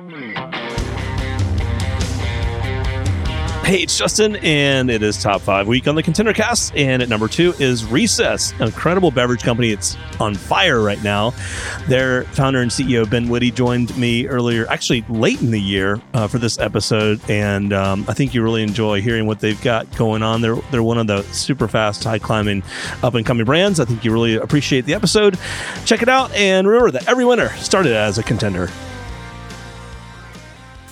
Hey, it's Justin, and it is top five week on the Contender Cast. And at number two is Recess, an incredible beverage company. It's on fire right now. Their founder and CEO, Ben Witte, joined me earlier, actually late in the year, uh, for this episode. And um, I think you really enjoy hearing what they've got going on. They're, they're one of the super fast, high climbing, up and coming brands. I think you really appreciate the episode. Check it out. And remember that every winner started as a contender.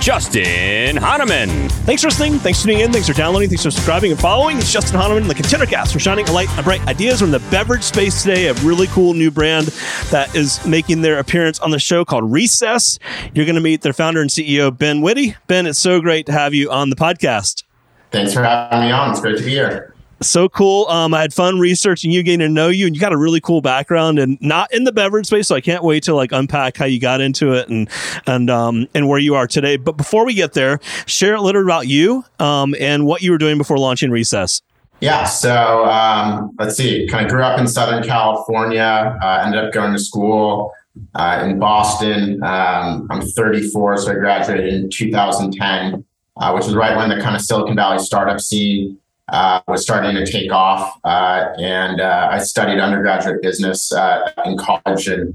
Justin Hahnemann. Thanks for listening. Thanks for tuning in. Thanks for downloading. Thanks for subscribing and following. It's Justin Hahnemann, the ContenderCast, for shining a light on bright ideas from the beverage space today. A really cool new brand that is making their appearance on the show called Recess. You're going to meet their founder and CEO, Ben Witte. Ben, it's so great to have you on the podcast. Thanks for having me on. It's great to be here. So cool. Um, I had fun researching you, getting to know you, and you got a really cool background and not in the beverage space. So I can't wait to like unpack how you got into it and and um, and where you are today. But before we get there, share a little about you um, and what you were doing before launching Recess. Yeah. So um, let's see. Kind of grew up in Southern California. Uh, ended up going to school uh, in Boston. Um, I'm 34, so I graduated in 2010 uh, which was right when the kind of Silicon Valley startup scene uh, was starting to take off. Uh, and uh, I studied undergraduate business uh, in college and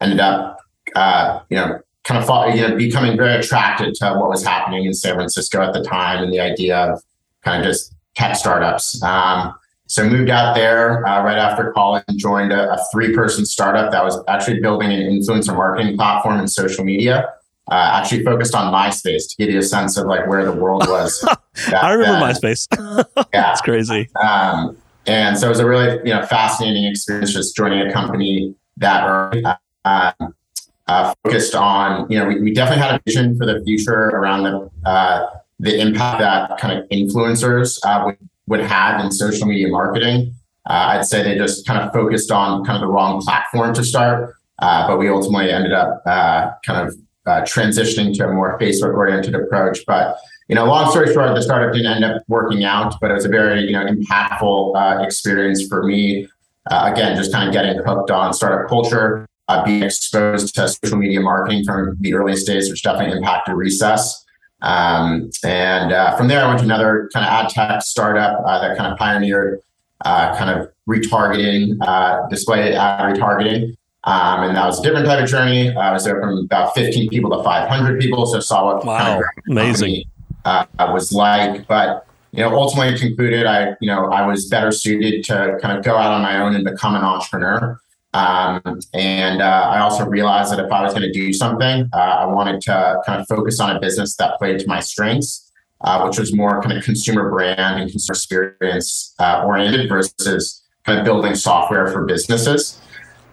ended up, uh, you know, kind of fought, you know, becoming very attracted to what was happening in San Francisco at the time and the idea of kind of just tech startups. Um, so moved out there right after college and joined a, a three-person startup that was actually building an influencer marketing platform in social media uh, actually focused on MySpace to give you a sense of like where the world was. I remember then. MySpace. yeah, it's crazy. Um, and so it was a really you know fascinating experience just joining a company that uh, uh, focused on you know we, we, definitely had a vision for the future around the uh, the impact that kind of influencers uh, would would have in social media marketing. Uh, I'd say they just kind of focused on kind of the wrong platform to start, but we ultimately ended up kind of uh, transitioning to a more Facebook oriented approach. But you know, long story short, the startup didn't end up working out, but it was a very you know impactful uh, experience for me. Uh, again, just kind of getting hooked on startup culture, uh, being exposed to social media marketing from the earliest days, which definitely impacted Recess. Um, and uh, from there, I went to another kind of ad tech startup uh, that kind of pioneered kind of retargeting, display ad retargeting. Um, and that was a different type of journey. I was there from about 15 people to 500 people, so saw what wow, kind of amazing uh, was like. But you know, ultimately concluded, I you know I was better suited to kind of go out on my own and become an entrepreneur. Um, and uh, I also realized that if I was going to do something, uh, I wanted to kind of focus on a business that played to my strengths, uh, which was more kind of consumer brand and consumer experience uh, oriented versus kind of building software for businesses.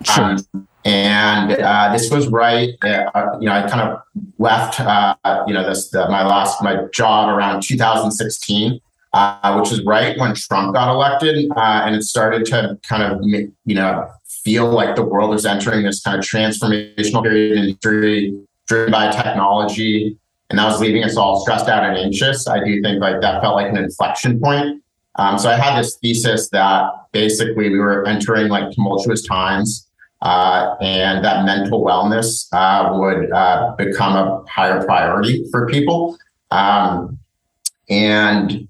Sure. Um, and uh, this was right, uh, you know, I kind of left, uh, you know, this the, my last my job around 2016, uh, which was right when Trump got elected, uh, and it started to kind of, you know, feel like the world was entering this kind of transformational period in history driven by technology, and that was leaving us all stressed out and anxious. I do think like that felt like an inflection point. Um, so I had this thesis that basically we were entering like tumultuous times uh, and that mental wellness uh, would uh, become a higher priority for people. Um, and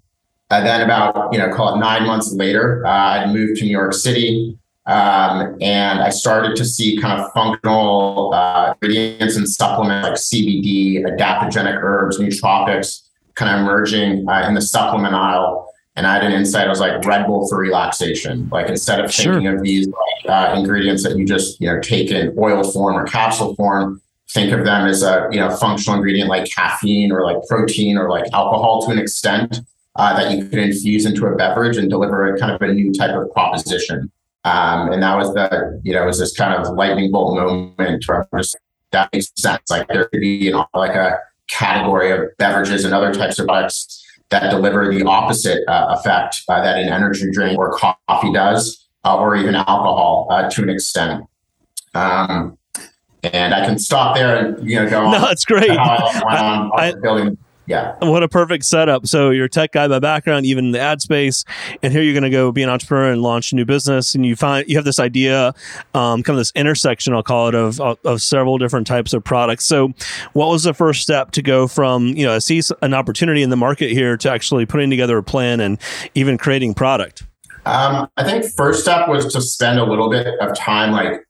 uh, then about you know call it nine months later, uh, I moved to New York City, um, and I started to see kind of functional uh, ingredients and supplements like CBD, adaptogenic herbs, nootropics, kind of emerging in the supplement aisle and I had an insight. I was like Red Bull for relaxation. Like instead of thinking sure. of these uh, ingredients that you just you know take in oil form or capsule form, think of them as a you know functional ingredient like caffeine or like protein or like alcohol to an extent uh, that you could infuse into a beverage and deliver a kind of a new type of proposition. Um, and that was the you know it was this kind of lightning bolt moment where I'm just that makes sense. Like there could be you know like a category of beverages and other types of products that deliver the opposite uh, effect uh, that an energy drink or coffee does, uh, or even alcohol uh, to an extent. Um, And I can stop there and you know go on. No, it's great. How I, I- building. Yeah. What a perfect setup. So you're a tech guy by background, even in the ad space, and here you're going to go be an entrepreneur and launch a new business. And you find you have this idea, um, kind of this intersection, I'll call it, of, of of several different types of products. So, what was the first step to go from you know I see an opportunity in the market here to actually putting together a plan and even creating product? Um, I think first step was to spend a little bit of time like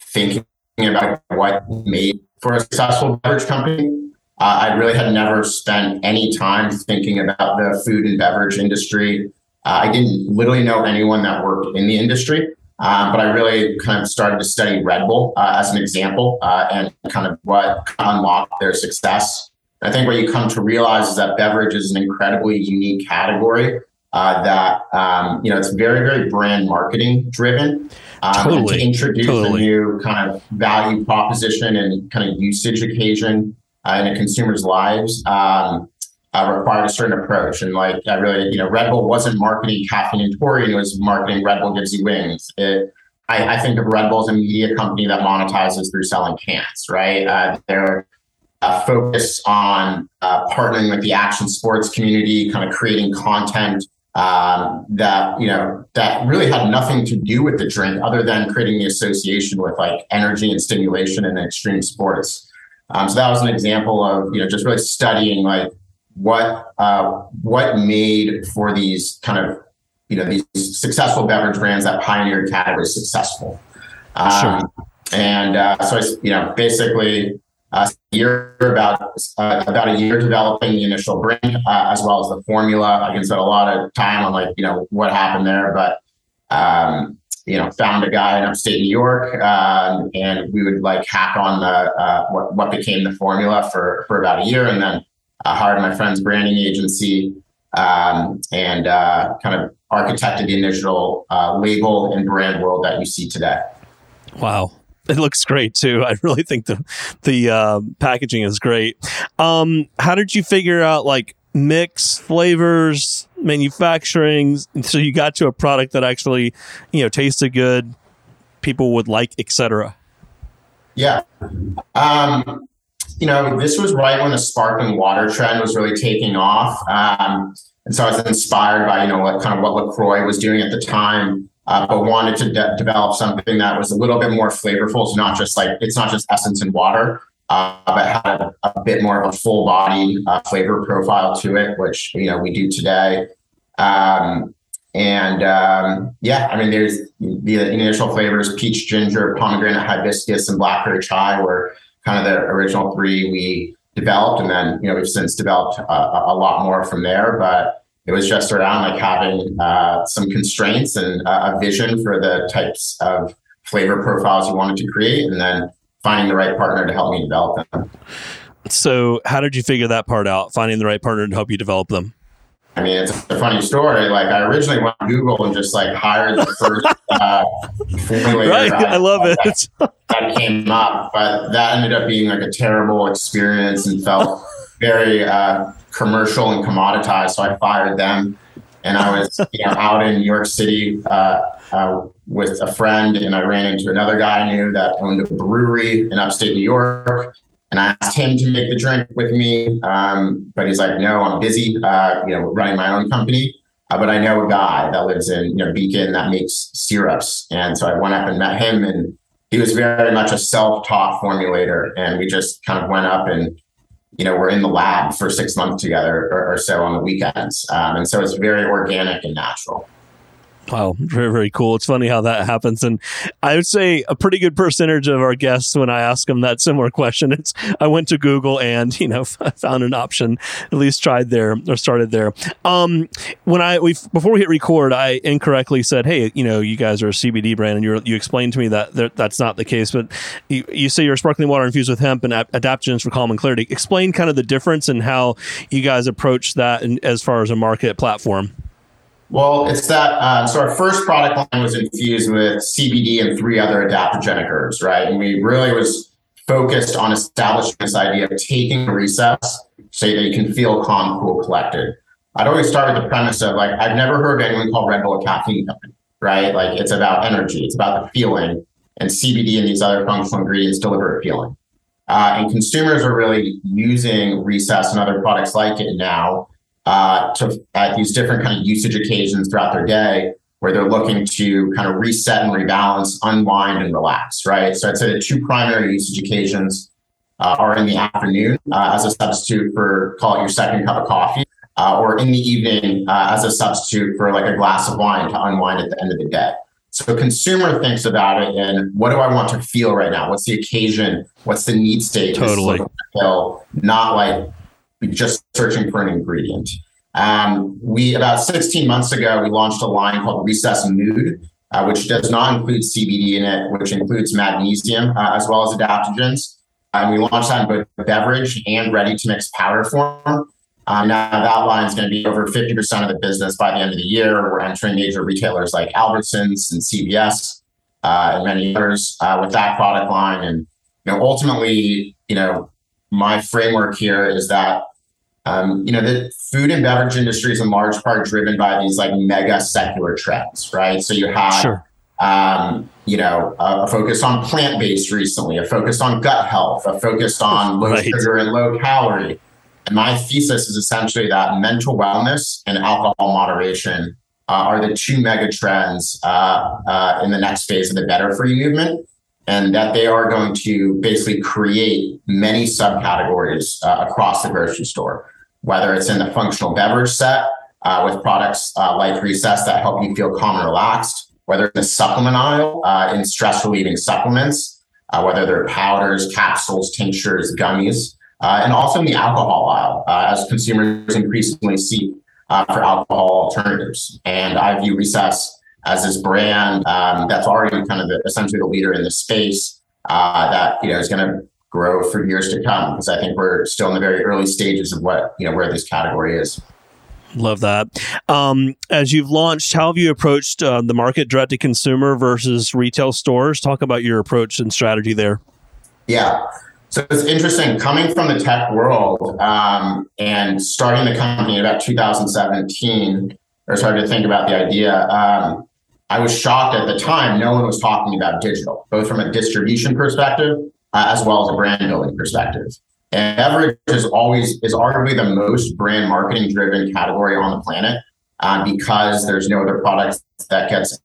thinking about what made for a successful beverage company. Uh, I really had never spent any time thinking about the food and beverage industry. Uh, I didn't literally know anyone that worked in the industry, um, but I really kind of started to study Red Bull uh, as an example uh, and kind of what unlocked their success. I think what you come to realize is that beverage is an incredibly unique category uh, that um, you know it's very very brand marketing driven. Um, Totally. to introduce Totally. a new kind of value proposition and kind of usage occasion uh, in a consumer's lives um, uh, required a certain approach. And like I really, you know, Red Bull wasn't marketing caffeine and taurine; it was marketing Red Bull gives you wings. It, I, I think of Red Bull as a media company that monetizes through selling cans, right? Uh, they're focus on uh, partnering with the action sports community, kind of creating content um, that you know that really had nothing to do with the drink, other than creating the association with like energy and stimulation and extreme sports. Um, so that was an example of you know just really studying like what uh, what made for these kind of you know these successful beverage brands that pioneered categories successful. Um, Sure. And uh, so I, you know, basically uh, a year about uh, about a year developing the initial brand uh, as well as the formula. I can spend a lot of time on like you know what happened there, but um, you know, found a guy in upstate New York, um, and we would like hack on the uh, what what became the formula for for about a year, and then uh, hired my friend's branding agency um, and uh, kind of architected the initial uh, label and brand world that you see today. Wow. It looks great too. I really think the the uh, packaging is great. Um, how did you figure out like mix flavors, manufacturing, so you got to a product that actually you know tasted good, people would like, etc. Yeah. Um, you know, this was right when the sparkling water trend was really taking off. Um, and so I was inspired by, you know, what kind of what LaCroix was doing at the time, uh, but wanted to de- develop something that was a little bit more flavorful. It's not just like, it's not just essence and water, uh, but had a, a bit more of a full body uh, flavor profile to it, which, you know, we do today. Um, and um, yeah, I mean, there's the initial flavors: peach, ginger, pomegranate, hibiscus, and blackberry chai were kind of the original three we developed, and then you know we've since developed a, a lot more from there. But it was just around like having uh, some constraints and a, a vision for the types of flavor profiles you wanted to create, and then finding the right partner to help me develop them. So, how did you figure that part out? Finding the right partner to help you develop them. I mean, it's a funny story. Like I originally went to Google and just like hired the first uh, formulator. Right, I love it. that came up, but that ended up being like a terrible experience and felt very uh, commercial and commoditized. So I fired them, and I was you know out in New York City uh, uh, with a friend, and I ran into another guy I knew that owned a brewery in upstate New York. And I asked him to make the drink with me, um, but he's like, "No, I'm busy, uh, you know, running my own company." Uh, but I know a guy that lives in you know Beacon that makes syrups, and so I went up and met him, and he was very much a self-taught formulator, and we just kind of went up and you know we're in the lab for six months together or, or so on the weekends, um, and so it's very organic and natural. Wow, very very cool. It's funny how that happens, and I would say a pretty good percentage of our guests, when I ask them that similar question, it's I went to Google and you know found an option, at least tried there or started there. Um, when I we before we hit record, I incorrectly said, "Hey, you know, you guys are a CBD brand," and you you explained to me that that's not the case. But you, you say you're sparkling water infused with hemp and adaptogens for calm and clarity. Explain kind of the difference and how you guys approach that in, as far as a market platform. Well, it's that. Uh, so our first product line was infused with CBD and three other adaptogenic herbs, right? And we really was focused on establishing this idea of taking recess so that you can feel calm, cool, collected. I'd always start with the premise of like, I've never heard anyone call Red Bull a caffeine company, right? Like it's about energy, it's about the feeling. and CBD and these other functional ingredients deliver a feeling. Uh, and consumers are really using Recess and other products like it now uh, to at these different kind of usage occasions throughout their day where they're looking to kind of reset and rebalance, unwind and relax, right? So I'd say the two primary usage occasions uh, are in the afternoon uh, as a substitute for call it your second cup of coffee, uh, or in the evening uh, as a substitute for like a glass of wine to unwind at the end of the day. So consumer thinks about it and what do I want to feel right now? What's the occasion? What's the need state? Totally. Feel, not like just searching for an ingredient. Um, we about 16 months ago we launched a line called Recess Mood, uh, which does not include CBD in it, which includes magnesium uh, as well as adaptogens. And we launched that in both beverage and ready to mix powder form. Um, now that line is going to be over 50% of the business by the end of the year. We're entering major retailers like Albertsons and CVS uh, and many others uh, with that product line. And you know, ultimately, you know, my framework here is that um, you know the food and beverage industry is in large part driven by these like mega secular trends, right? So you have sure um, you know, a, a, focus on plant based recently, a focus on gut health, a focus on low right. sugar and low calorie. And my thesis is essentially that mental wellness and alcohol moderation uh, are the two mega trends uh, uh, in the next phase of the Better For You movement, and that they are going to basically create many subcategories uh, across the grocery store, whether it's in the functional beverage set uh, with products uh, like Recess that help you feel calm and relaxed whether in the supplement aisle uh, in stress relieving supplements, uh, whether they're powders, capsules, tinctures, gummies, uh, and also in the alcohol aisle uh, as consumers increasingly seek for alcohol alternatives. And I view Recess as this brand um, that's already kind of the, essentially the leader in the space that you know is going to grow for years to come because I think we're still in the very early stages of what you know where this category is. Love that. Um, as you've launched, how have you approached uh, the market direct to consumer versus retail stores? Talk about your approach and strategy there. Yeah. So it's interesting coming from the tech world um, and starting the company in about 2017, or started to think about the idea. Um, I was shocked at the time. No one was talking about digital, both from a distribution perspective uh, as well as a brand building perspective. And beverage is always is arguably the most brand marketing driven category on the planet uh, because there's no other product that gets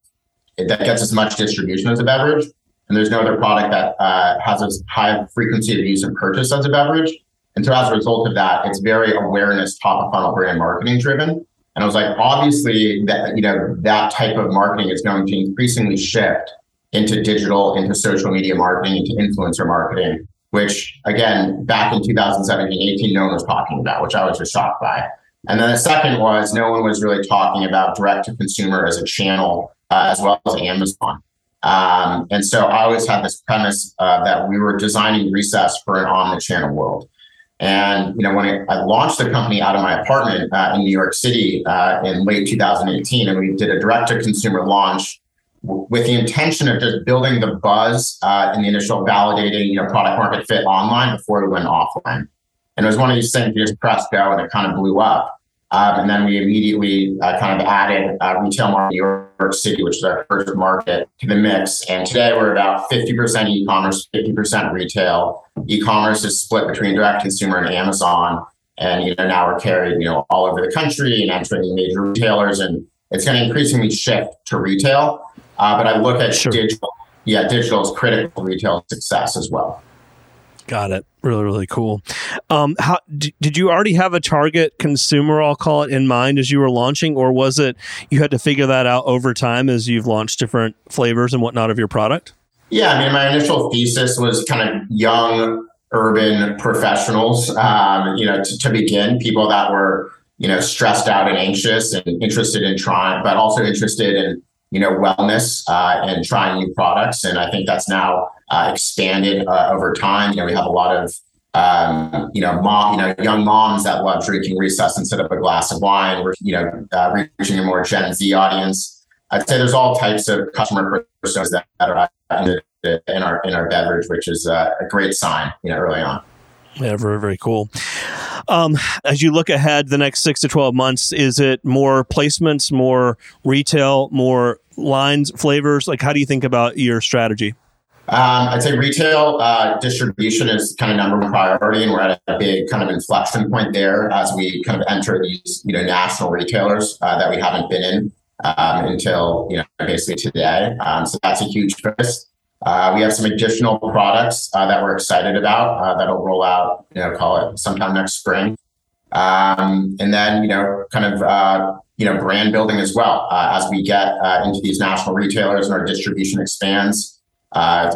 that gets as much distribution as a beverage, and there's no other product that uh, has as high frequency of use and purchase as a beverage. And so as a result of that, it's very awareness, top of funnel brand marketing driven. And I was like, obviously that you know that type of marketing is going to increasingly shift into digital, into social media marketing, into influencer marketing which again, back in 2017, 18, no one was talking about, which I was just shocked by. And then the second was no one was really talking about direct to consumer as a channel, uh, as well as Amazon. Um, and so I always had this premise uh, that we were designing Recess for an omni-channel world. And you know, when I, I launched the company out of my apartment uh, in New York City uh, in late 2018, and we did a direct to consumer launch with the intention of just building the buzz uh, and the initial validating, you know, product market fit online before we went offline. And it was one of these things you just press go and it kind of blew up. Um, and then we immediately uh, kind of added uh, retail market New York City, which is our first market, to the mix. And today we're about 50% e-commerce, 50% retail. E-commerce is split between direct consumer and Amazon. And you know now we're carried, you know, all over the country and entering major retailers. And it's going to increasingly shift to retail. Uh, but I look at sure. digital. Yeah, digital is critical to retail success as well. Got it. Really, really cool. Um, how d- did you already have a target consumer? I'll call it in mind as you were launching, or was it you had to figure that out over time as you've launched different flavors and whatnot of your product? Yeah, I mean, my initial thesis was kind of young urban professionals. Um, you know, to, to begin, people that were you know stressed out and anxious and interested in trying, but also interested in you know, wellness uh, and trying new products. And I think that's now uh, expanded uh, over time. You know, we have a lot of um, you know, mom, you know, young moms that love drinking recess instead of a glass of wine. We're, you know, uh, reaching a more Gen Z audience. I'd say there's all types of customer personas that, are in our in our beverage, which is uh, a great sign, you know, early on. Yeah, very, very cool. Um, as you look ahead the next six to 12 months, is it more placements, more retail, more lines, flavors? Like, how do you think about your strategy? Um, I'd say retail uh, distribution is kind of number one priority, and we're at a big kind of inflection point there as we kind of enter these, you know, national retailers uh, that we haven't been in um, until you know basically today. Um, so that's a huge focus. Uh, we have some additional products uh, that we're excited about uh, that'll roll out, you know, call it sometime next spring. Um, and then, you know, kind of, uh, you know, brand building as well uh, as we get uh, into these national retailers and our distribution expands,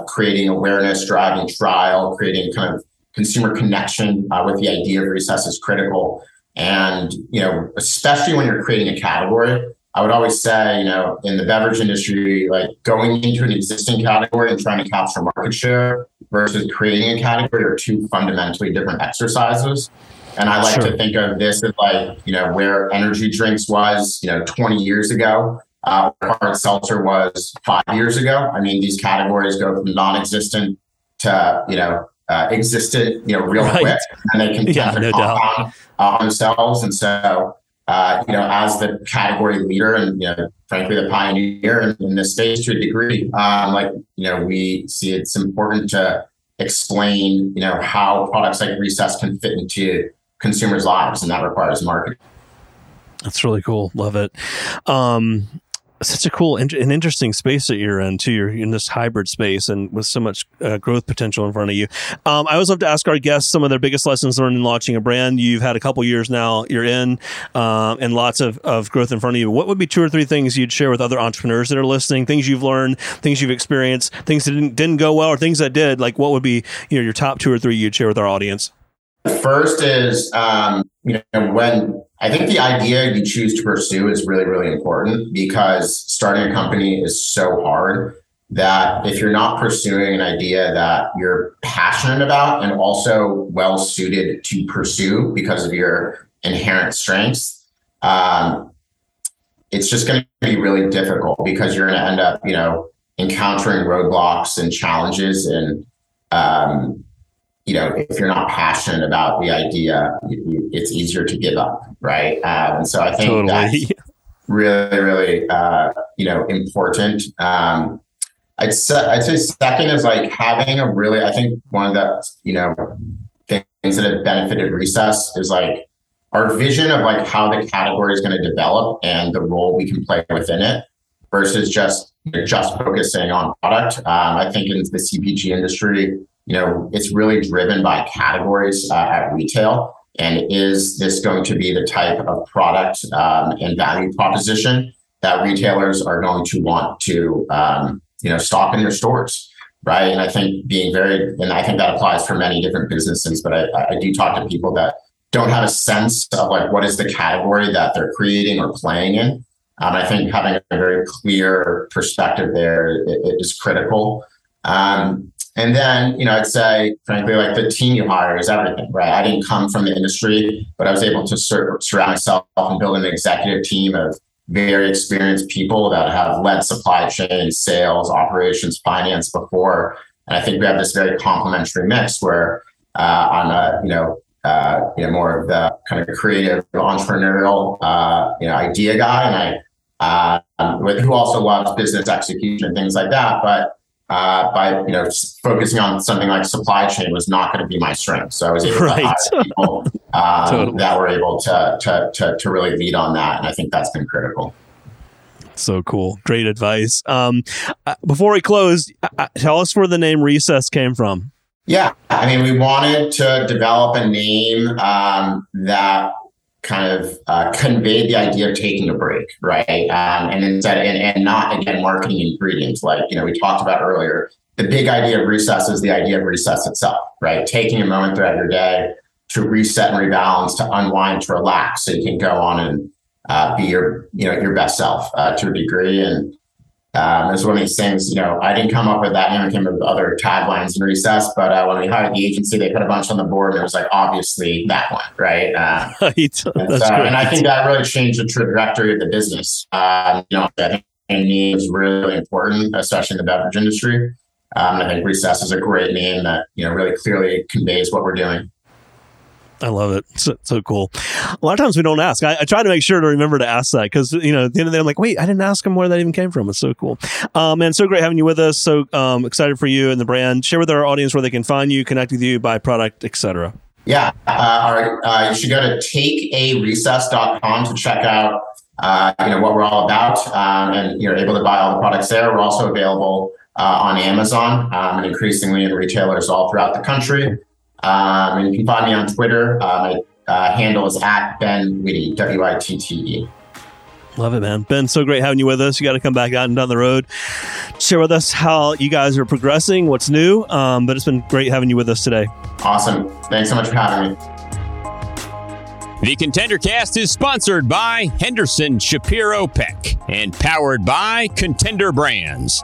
creating awareness, driving trial, creating kind of consumer connection with the idea of recess is critical. And, you know, especially when you're creating a category, I would always say, you know, in the beverage industry, like going into an existing category and trying to capture market share versus creating a category are two fundamentally different exercises. And I like sure. to think of this as like, you know, where energy drinks was, you know, 20 years ago, uh, hard seltzer was five years ago. I mean, these categories go from non-existent to, you know, uh, existent, you know, real right. quick, and they can yeah, no compound uh, themselves. And so, uh, you know, as the category leader and, you know, frankly, the pioneer in, in this space to a degree, um, like, you know, we see it's important to explain, you know, how products like Recess can fit into consumers' lives, and that requires marketing. That's really cool. Love it. Um, such a cool and interesting space that you're in too. You're in this hybrid space and with so much uh, growth potential in front of you. Um, I always love to ask our guests some of their biggest lessons learned in launching a brand. You've had a couple years now. You're in um, and lots of, of growth in front of you. What would be two or three things you'd share with other entrepreneurs that are listening? Things you've learned, things you've experienced, things that didn't, didn't go well, or things that did. Like what would be you know your top two or three you'd share with our audience? First is um, you know when I think the idea you choose to pursue is really, really important because starting a company is so hard that if you're not pursuing an idea that you're passionate about and also well suited to pursue because of your inherent strengths, um, it's just going to be really difficult because you're going to end up, you know, encountering roadblocks and challenges and um, you know, if you're not passionate about the idea, it's easier to give up, right? Um, and so I think totally. that's really, really, uh, you know, important. Um, I'd say, I'd say second is like having a really, I think one of the, you know, things that have benefited Recess is like our vision of like how the category is going to develop and the role we can play within it versus just just focusing on product. Um, I think in the CPG industry, you know, it's really driven by categories uh, at retail. And is this going to be the type of product um, and value proposition that retailers are going to want to, um, you know, stock in their stores? Right. And I think being very, and I think that applies for many different businesses, but I, I do talk to people that don't have a sense of like what is the category that they're creating or playing in. Um, I think having a very clear perspective there is critical. Um, and then, you know, I'd say, frankly, like the team you hire is everything, right? I didn't come from the industry, but I was able to sur- surround myself and build an executive team of very experienced people that have led supply chain, sales, operations, finance before. And I think we have this very complementary mix where uh, I'm a, you know, uh, you know, more of the kind of creative, entrepreneurial, uh, you know, idea guy, and I, uh, who also loves business execution and things like that. But uh, by you know focusing on something like supply chain was not going to be my strength. So I was able right. to hire people um, totally. that were able to, to, to to really lead on that, and I think that's been critical. So cool, great advice. Um, uh, before we close, uh, uh, tell us where the name Recess came from. Yeah, I mean, we wanted to develop a name um, that kind of uh, conveyed the idea of taking a break, right? Um, and instead, and, and not again marketing ingredients like you know we talked about earlier. The big idea of recess is the idea of recess itself, right? Taking a moment throughout your day to reset and rebalance, to unwind, to relax, so you can go on and uh, be your you know your best self uh, to a degree. And um, it's one of these things, you know, I didn't come up with that. You know, came up with other taglines in recess, but uh, when we hired the agency, they put a bunch on the board, and it was like obviously that one, right? Uh, right. And, so, and, I think that really changed the trajectory of the business. Um, you know, I think name is really important, especially in the beverage industry. Um, I think recess is a great name that you know really clearly conveys what we're doing. I love it. So, so cool. A lot of times we don't ask. I, I, try to make sure to remember to ask that because, you know, at the end of the day, I'm like, wait, I didn't ask them where that even came from. It's so cool. Um, and so great having you with us. So um, excited for you and the brand. Share with our audience where they can find you, connect with you, buy product, etc. Yeah. Uh, uh, you should go to takearecess.com to check out, uh, you know, what we're all about. Um, and you're able to buy all the products there. We're also available uh, on Amazon um, and increasingly in retailers all throughout the country. Um, and you can find me on Twitter. Uh, my uh, handle is at Ben Witte, W I T T E. Love it, man. Ben, so great having you with us. You got to come back out and down the road, share with us how you guys are progressing, what's new. Um, but it's been great having you with us today. Awesome. Thanks so much for having me. The Contender Cast is sponsored by Henderson Shapiro Peck and powered by Contender Brands.